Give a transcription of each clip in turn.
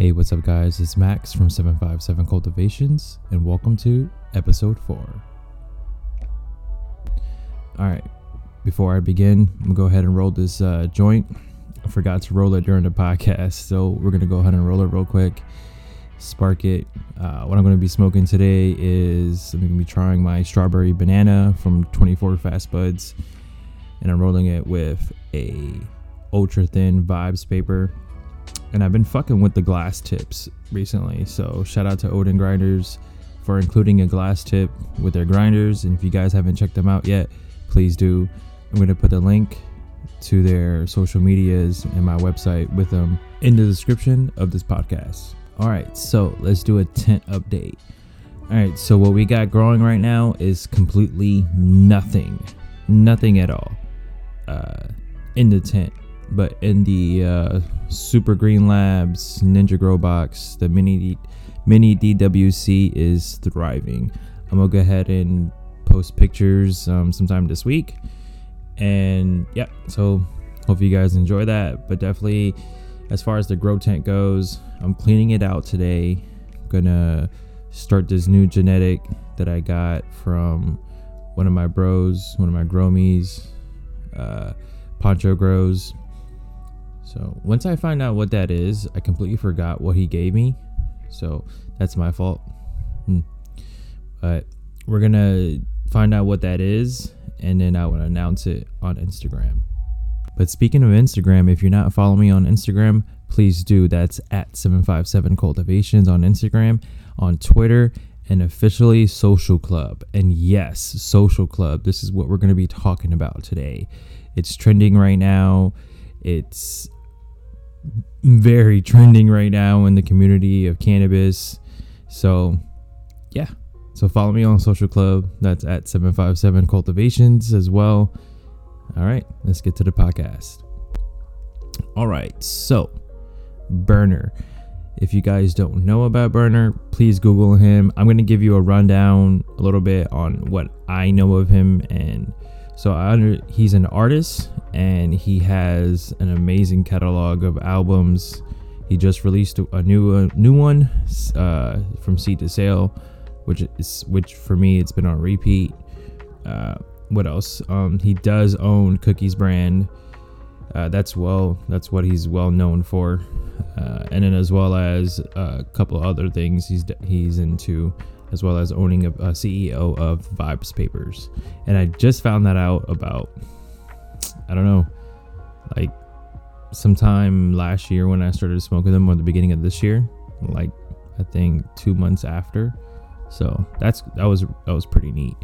Hey, what's up, guys? It's Max from 757 Cultivations, and welcome to episode 4. Alright, before I begin, I'm gonna go ahead and roll this uh, joint. I forgot to roll it during the podcast, so we're gonna go ahead and roll it real quick, spark it. Uh, what I'm gonna be smoking today is I'm gonna be trying my strawberry banana from 24 Fast Buds, and I'm rolling it with a ultra thin vibes paper and I've been fucking with the glass tips recently. So shout out to Odin Grinders for including a glass tip with their grinders. And if you guys haven't checked them out yet, please do. I'm gonna put the link to their social medias and my website with them in the description of this podcast. All right, so let's do a tent update. All right, so what we got growing right now is completely nothing, nothing at all uh, in the tent but in the uh, Super Green Labs Ninja Grow Box, the mini mini DWC is thriving. I'm gonna go ahead and post pictures um, sometime this week, and yeah, so hope you guys enjoy that. But definitely, as far as the grow tent goes, I'm cleaning it out today. I'm gonna start this new genetic that I got from one of my bros, one of my gromies, uh, Poncho Grows so once I find out what that is, I completely forgot what he gave me. So that's my fault. Hmm. But we're gonna find out what that is, and then I will announce it on Instagram. But speaking of Instagram, if you're not following me on Instagram, please do. That's at 757 Cultivations on Instagram, on Twitter, and officially Social Club. And yes, Social Club. This is what we're going to be talking about today. It's trending right now. It's very trending right now in the community of cannabis. So, yeah. So follow me on Social Club. That's at 757 Cultivations as well. All right, let's get to the podcast. All right, so Berner. If you guys don't know about Berner, please Google him. I'm going to give you a rundown a little bit on what I know of him and so under, he's an artist and he has an amazing catalog of albums. He just released a new a new one uh, from Seed to Sale, which is which for me it's been on repeat. Uh, what else? Um, he does own Cookies brand. Uh, that's well, that's what he's well known for, uh, and then as well as a couple other things he's he's into as well as owning a, a CEO of Vibes Papers. And I just found that out about, I don't know, like sometime last year when I started smoking them or the beginning of this year, like I think two months after. So that's that was that was pretty neat.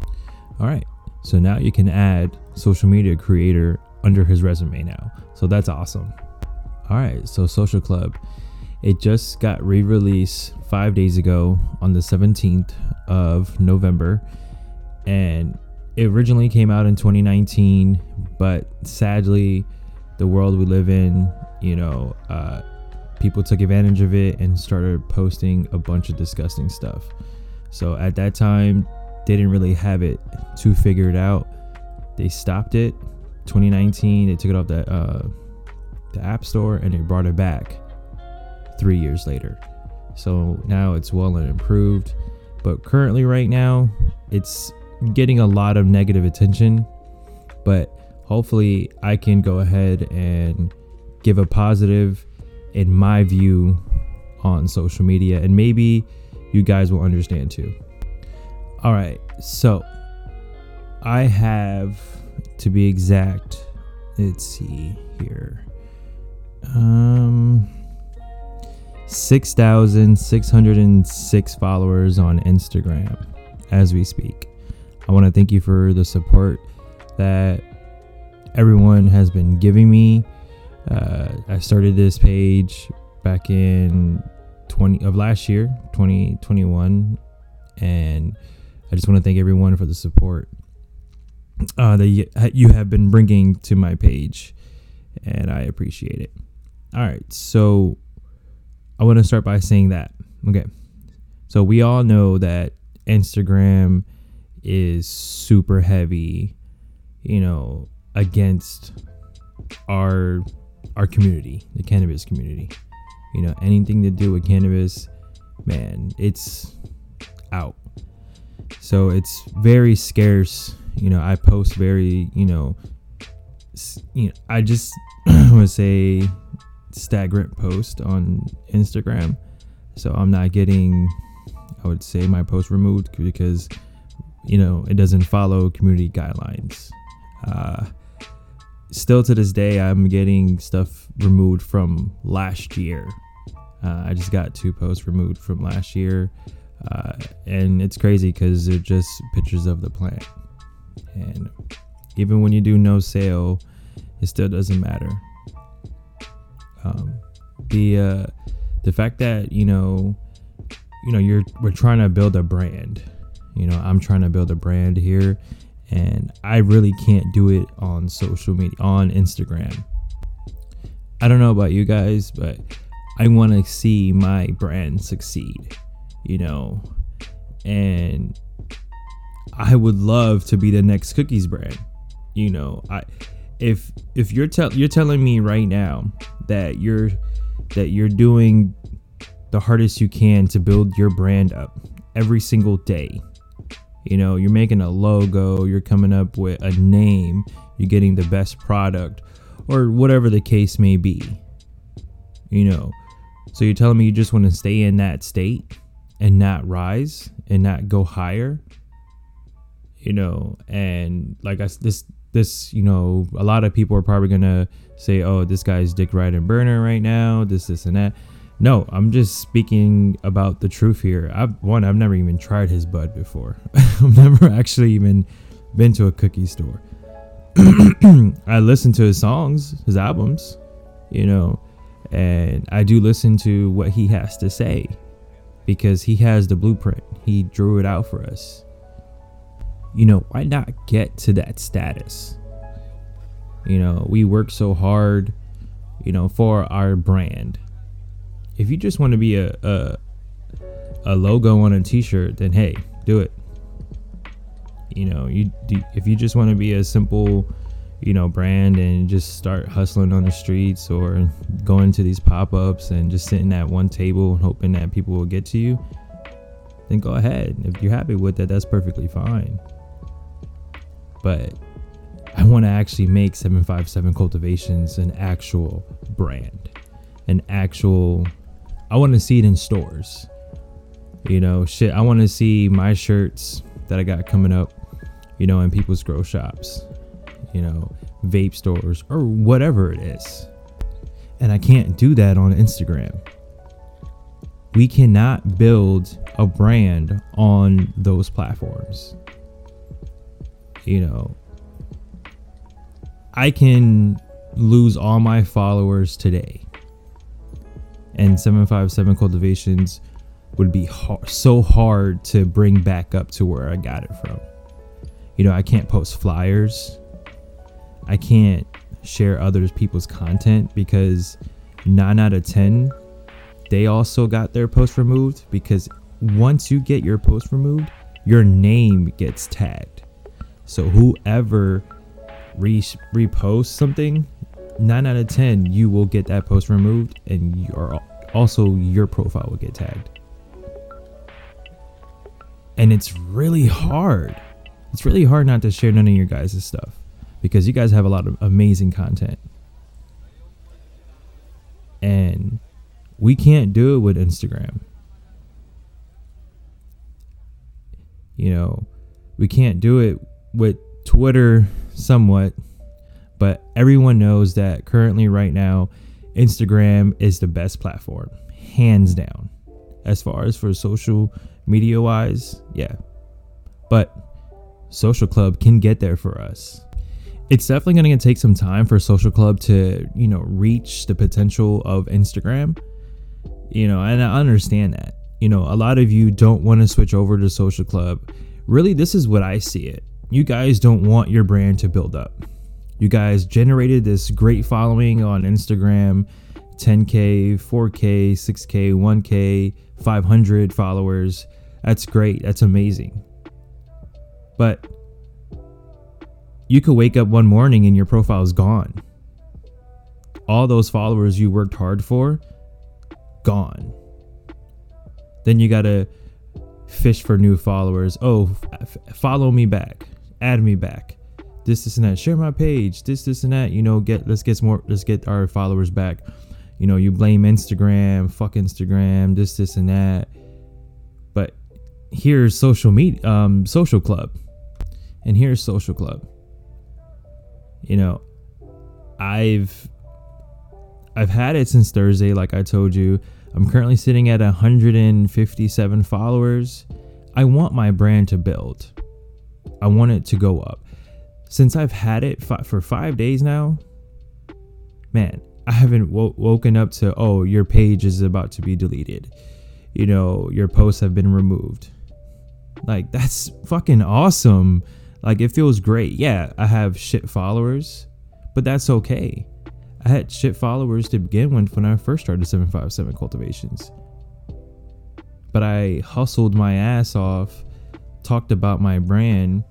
All right. So now you can add social media creator under his resume now. So that's awesome. All right. So Social Club it just got re released five days ago on the 17th of November. And it originally came out in 2019, but sadly, the world we live in, you know, uh, people took advantage of it and started posting a bunch of disgusting stuff. So at that time, they didn't really have it too figured out. They stopped it. 2019, they took it off the uh, the App Store and they brought it back three years later. So now it's well and improved. But currently, right now, it's getting a lot of negative attention. But hopefully, I can go ahead and give a positive, in my view, on social media. And maybe you guys will understand too. All right. So I have, to be exact, let's see here. Um, 6,606 followers on Instagram as we speak. I want to thank you for the support that everyone has been giving me. Uh, I started this page back in 20 of last year, 2021, and I just want to thank everyone for the support uh, that you have been bringing to my page, and I appreciate it. All right, so I want to start by saying that. Okay. So we all know that Instagram is super heavy, you know, against our our community, the cannabis community. you know, anything to do with cannabis, man, it's out. So it's very scarce. You know, I post very, you know, you know, I just would say stagnant post on Instagram. So I'm not getting, I would say, my post removed because, you know, it doesn't follow community guidelines. Uh, still to this day, I'm getting stuff removed from last year. Uh, I just got two posts removed from last year. Uh, and it's crazy because they're just pictures of the plant. And even when you do no sale, it still doesn't matter. Um, the uh, the fact that you know, you know, you're we're trying to build a brand. You know, I'm trying to build a brand here, and I really can't do it on social media on Instagram. I don't know about you guys, but I want to see my brand succeed. You know, and I would love to be the next cookies brand. You know, I if if you're tell you're telling me right now that you're that you're doing the hardest you can to build your brand up every single day. You know, you're making a logo, you're coming up with a name, you're getting the best product or whatever the case may be. You know, so you're telling me you just want to stay in that state and not rise and not go higher? You know, and like I this this, you know, a lot of people are probably gonna say, "Oh, this guy's dick riding Berner right now," this, this, and that. No, I'm just speaking about the truth here. I've one, I've never even tried his bud before. I've never actually even been to a cookie store. I listen to his songs, his albums, you know, and I do listen to what he has to say because he has the blueprint. He drew it out for us you know, why not get to that status? You know, we work so hard, you know, for our brand. If you just want to be a a, a logo on a t-shirt, then hey, do it. You know, you if you just want to be a simple, you know, brand and just start hustling on the streets or going to these pop-ups and just sitting at one table and hoping that people will get to you, then go ahead. If you're happy with that, that's perfectly fine but I want to actually make 757 Cultivations an actual brand, an actual. I want to see it in stores. You know, shit. I want to see my shirts that I got coming up, you know, in people's grow shops, you know, vape stores or whatever it is. And I can't do that on Instagram. We cannot build a brand on those platforms you know, I can lose all my followers today. And 757 cultivations would be so hard to bring back up to where I got it from. You know, I can't post flyers. I can't share others people's content because 9 out of 10 they also got their post removed because once you get your post removed, your name gets tagged. So whoever re- reposts something, nine out of ten, you will get that post removed, and your also your profile will get tagged. And it's really hard. It's really hard not to share none of your guys' stuff because you guys have a lot of amazing content. And we can't do it with Instagram. You know, we can't do it with Twitter somewhat, but everyone knows that currently, right now, Instagram is the best platform, hands down. As far as for social media wise, yeah. But Social Club can get there for us. It's definitely going to take some time for Social Club to, you know, reach the potential of Instagram. You know, and I understand that. You know, a lot of you don't want to switch over to Social Club. Really, this is what I see it you guys don't want your brand to build up. You guys generated this great following on Instagram 10K, 4K, 6K, 1K, 500 followers. That's great. That's amazing. But you could wake up one morning and your profile is gone. All those followers you worked hard for, gone. Then you got to fish for new followers. Oh, f- follow me back, add me back. This, this, and that. Share my page. This, this, and that. You know, get let's get some more. Let's get our followers back. You know, you blame Instagram, fuck Instagram, this, this, and that. But here's social media, um, social club, and here's social club. You know, I've I've had it since Thursday, like I told you. I'm currently sitting at 157 followers. I want my brand to build. I want it to go up. Since I've had it fi- for five days now, man, I haven't wo- woken up to, oh, your page is about to be deleted. You know, your posts have been removed. Like, that's fucking awesome. Like, it feels great. Yeah, I have shit followers, but that's okay. I had shit followers to begin with when I first started 757 Cultivations. But I hustled my ass off, talked about my brand,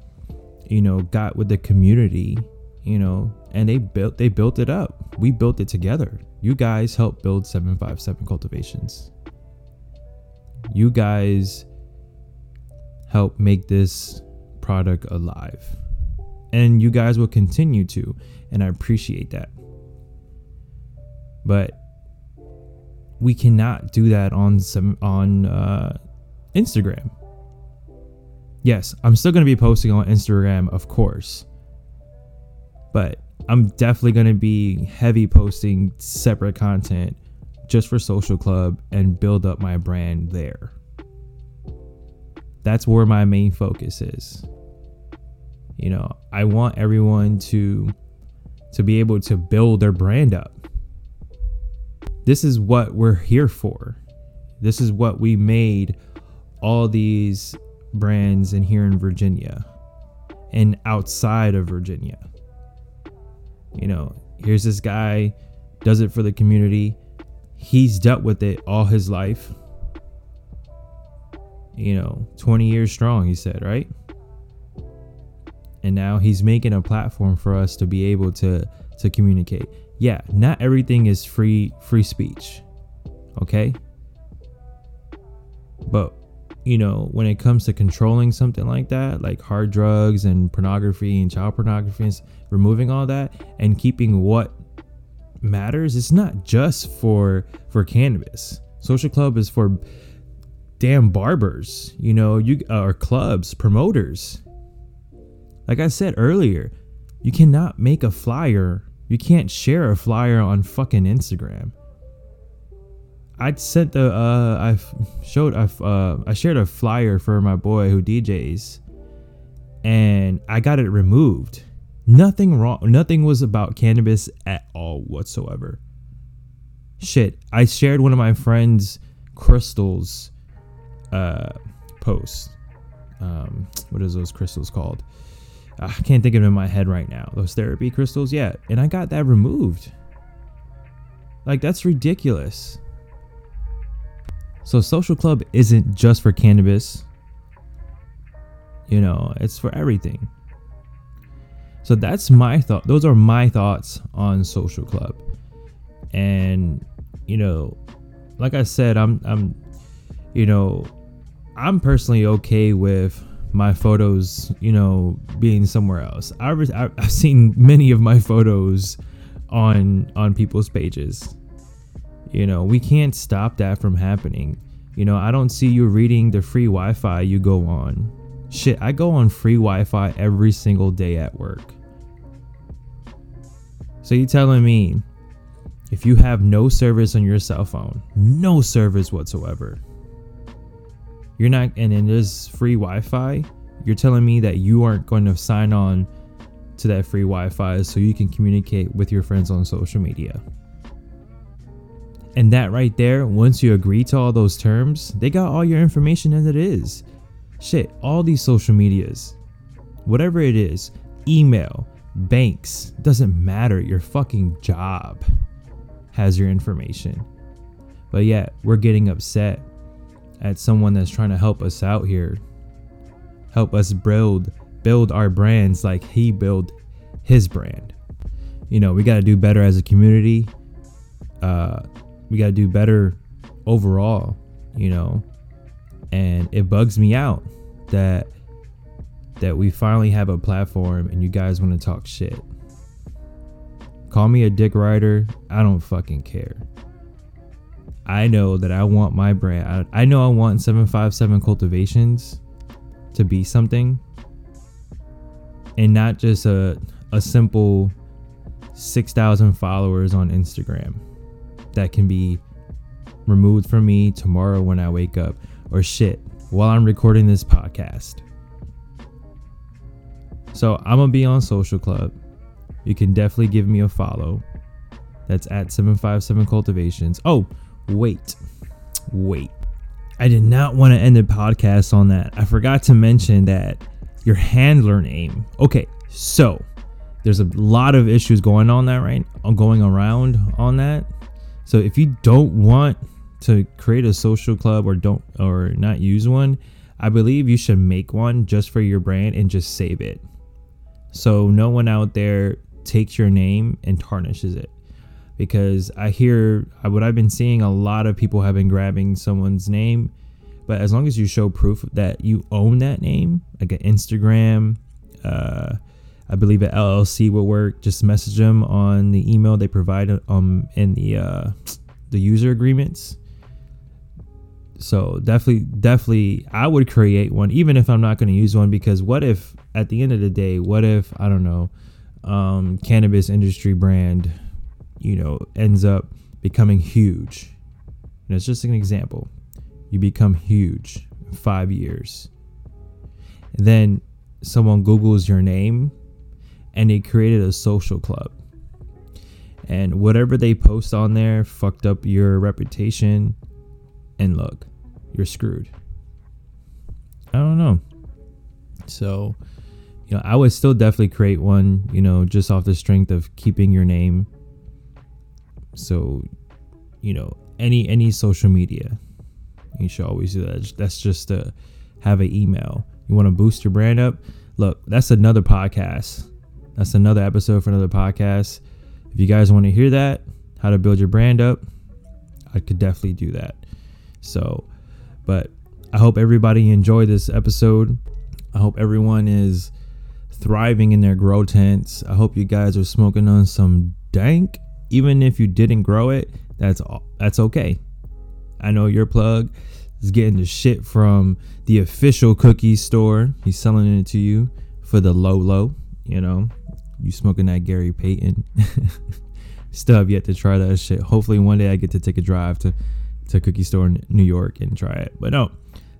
you know, got with the community, you know, and they built they built it up. We built it together. You guys helped build 757 Cultivations. You guys helped make this product alive. And you guys will continue to, and I appreciate that. But we cannot do that on some on uh, Instagram. Yes, I'm still going to be posting on Instagram, of course. But I'm definitely going to be heavy posting separate content just for Social Club and build up my brand there. That's where my main focus is. You know, I want everyone to to be able to build their brand up this is what we're here for. This is what we made all these brands in here in Virginia and outside of Virginia. You know, here's this guy does it for the community. He's dealt with it all his life. You know, 20 years strong, he said, right? And now he's making a platform for us to be able to to communicate yeah, not everything is free free speech. Okay? But you know, when it comes to controlling something like that, like hard drugs and pornography and child pornography and removing all that and keeping what matters, it's not just for for cannabis. Social club is for damn barbers, you know, you or clubs, promoters. Like I said earlier, you cannot make a flyer you can't share a flyer on fucking Instagram. I sent the uh I showed I uh I shared a flyer for my boy who DJs and I got it removed. Nothing wrong nothing was about cannabis at all whatsoever. Shit, I shared one of my friends crystals uh posts. Um what is those crystals called? I can't think of it in my head right now. Those therapy crystals, yeah. And I got that removed. Like, that's ridiculous. So, Social Club isn't just for cannabis, you know, it's for everything. So, that's my thought. Those are my thoughts on Social Club. And, you know, like I said, I'm, I'm, you know, I'm personally okay with my photos, you know, being somewhere else. I've, I've seen many of my photos on on people's pages. You know, we can't stop that from happening. You know, I don't see you reading the free Wi-Fi you go on. Shit, I go on free Wi-Fi every single day at work. So you telling me if you have no service on your cell phone, no service whatsoever, you're not, and then there's free Wi Fi, you're telling me that you aren't going to sign on to that free Wi Fi so you can communicate with your friends on social media. And that right there, once you agree to all those terms, they got all your information as it is. Shit, all these social medias, whatever it is, email, banks, doesn't matter. Your fucking job has your information. But yet, we're getting upset at someone that's trying to help us out here, help us build build our brands like he built his brand. You know, we got to do better as a community. Uh, we got to do better overall, you know. And it bugs me out that that we finally have a platform and you guys want to talk shit. Call me a dick rider. I don't fucking care. I know that I want my brand. I, I know I want 757 cultivations to be something and not just a, a simple 6,000 followers on Instagram that can be removed from me tomorrow when I wake up or shit while I'm recording this podcast. So I'm gonna be on Social Club. You can definitely give me a follow. That's at 757 Cultivations. Oh, wait. Wait. I did not want to end the podcast on that. I forgot to mention that your handler name. Okay, so there's a lot of issues going on that right going around on that. So if you don't want to create a social club or don't or not use one, I believe you should make one just for your brand and just save it. So no one out there takes your name and tarnishes it. Because I hear what I've been seeing a lot of people have been grabbing someone's name, but as long as you show proof that you own that name, like an Instagram, uh, I believe an LLC will work. Just message them on the email they provide um in the uh, the user agreements. So definitely, definitely, I would create one, even if I'm not going to use one, because what if at the end of the day, what if I don't know, um, cannabis industry brand, you know, ends up becoming huge. And it's just an example. You become huge in five years. And then someone Googles your name and they created a social club. And whatever they post on there fucked up your reputation. And look, you're screwed. I don't know. So, you know, I would still definitely create one, you know, just off the strength of keeping your name. So, you know, any any social media, you should always do that. That's just to have an email. You want to boost your brand up? Look, that's another podcast that's another episode for another podcast. If you guys want to hear that, how to build your brand up, I could definitely do that. So, but I hope everybody enjoyed this episode. I hope everyone is thriving in their grow tents. I hope you guys are smoking on some dank. Even if you didn't grow it, that's that's okay. I know your plug is getting the shit from the official cookie store. He's selling it to you for the low low, you know you smoking that Gary Payton. Still have yet to try that shit. Hopefully one day I get to take a drive to to Cookie Store in New York and try it. But no.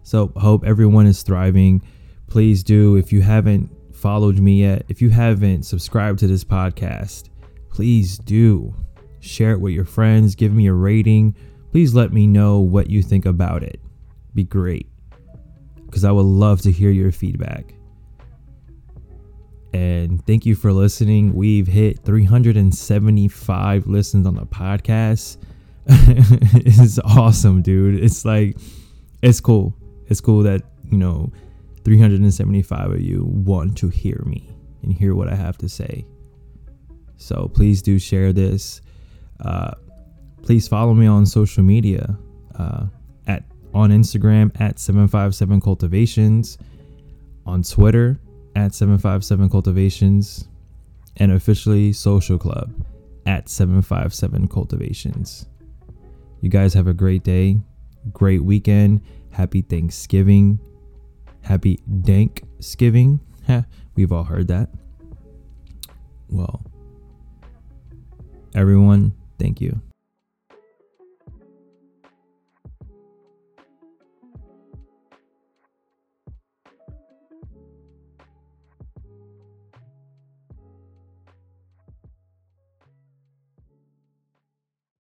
So hope everyone is thriving. Please do if you haven't followed me yet, if you haven't subscribed to this podcast, please do share it with your friends, give me a rating. Please let me know what you think about it. Be great. Cuz I would love to hear your feedback. And thank you for listening. We've hit 375 listens on the podcast. it's awesome, dude. It's like, it's cool. It's cool that, you know, 375 of you want to hear me and hear what I have to say. So please do share this. Uh, please follow me on social media uh, at on Instagram at 757 cultivations, on Twitter at 757 Cultivations and officially Social Club at 757 Cultivations. You guys have a great day, great weekend, happy Thanksgiving, happy Dankskiving. We've all heard that. Well, everyone, thank you.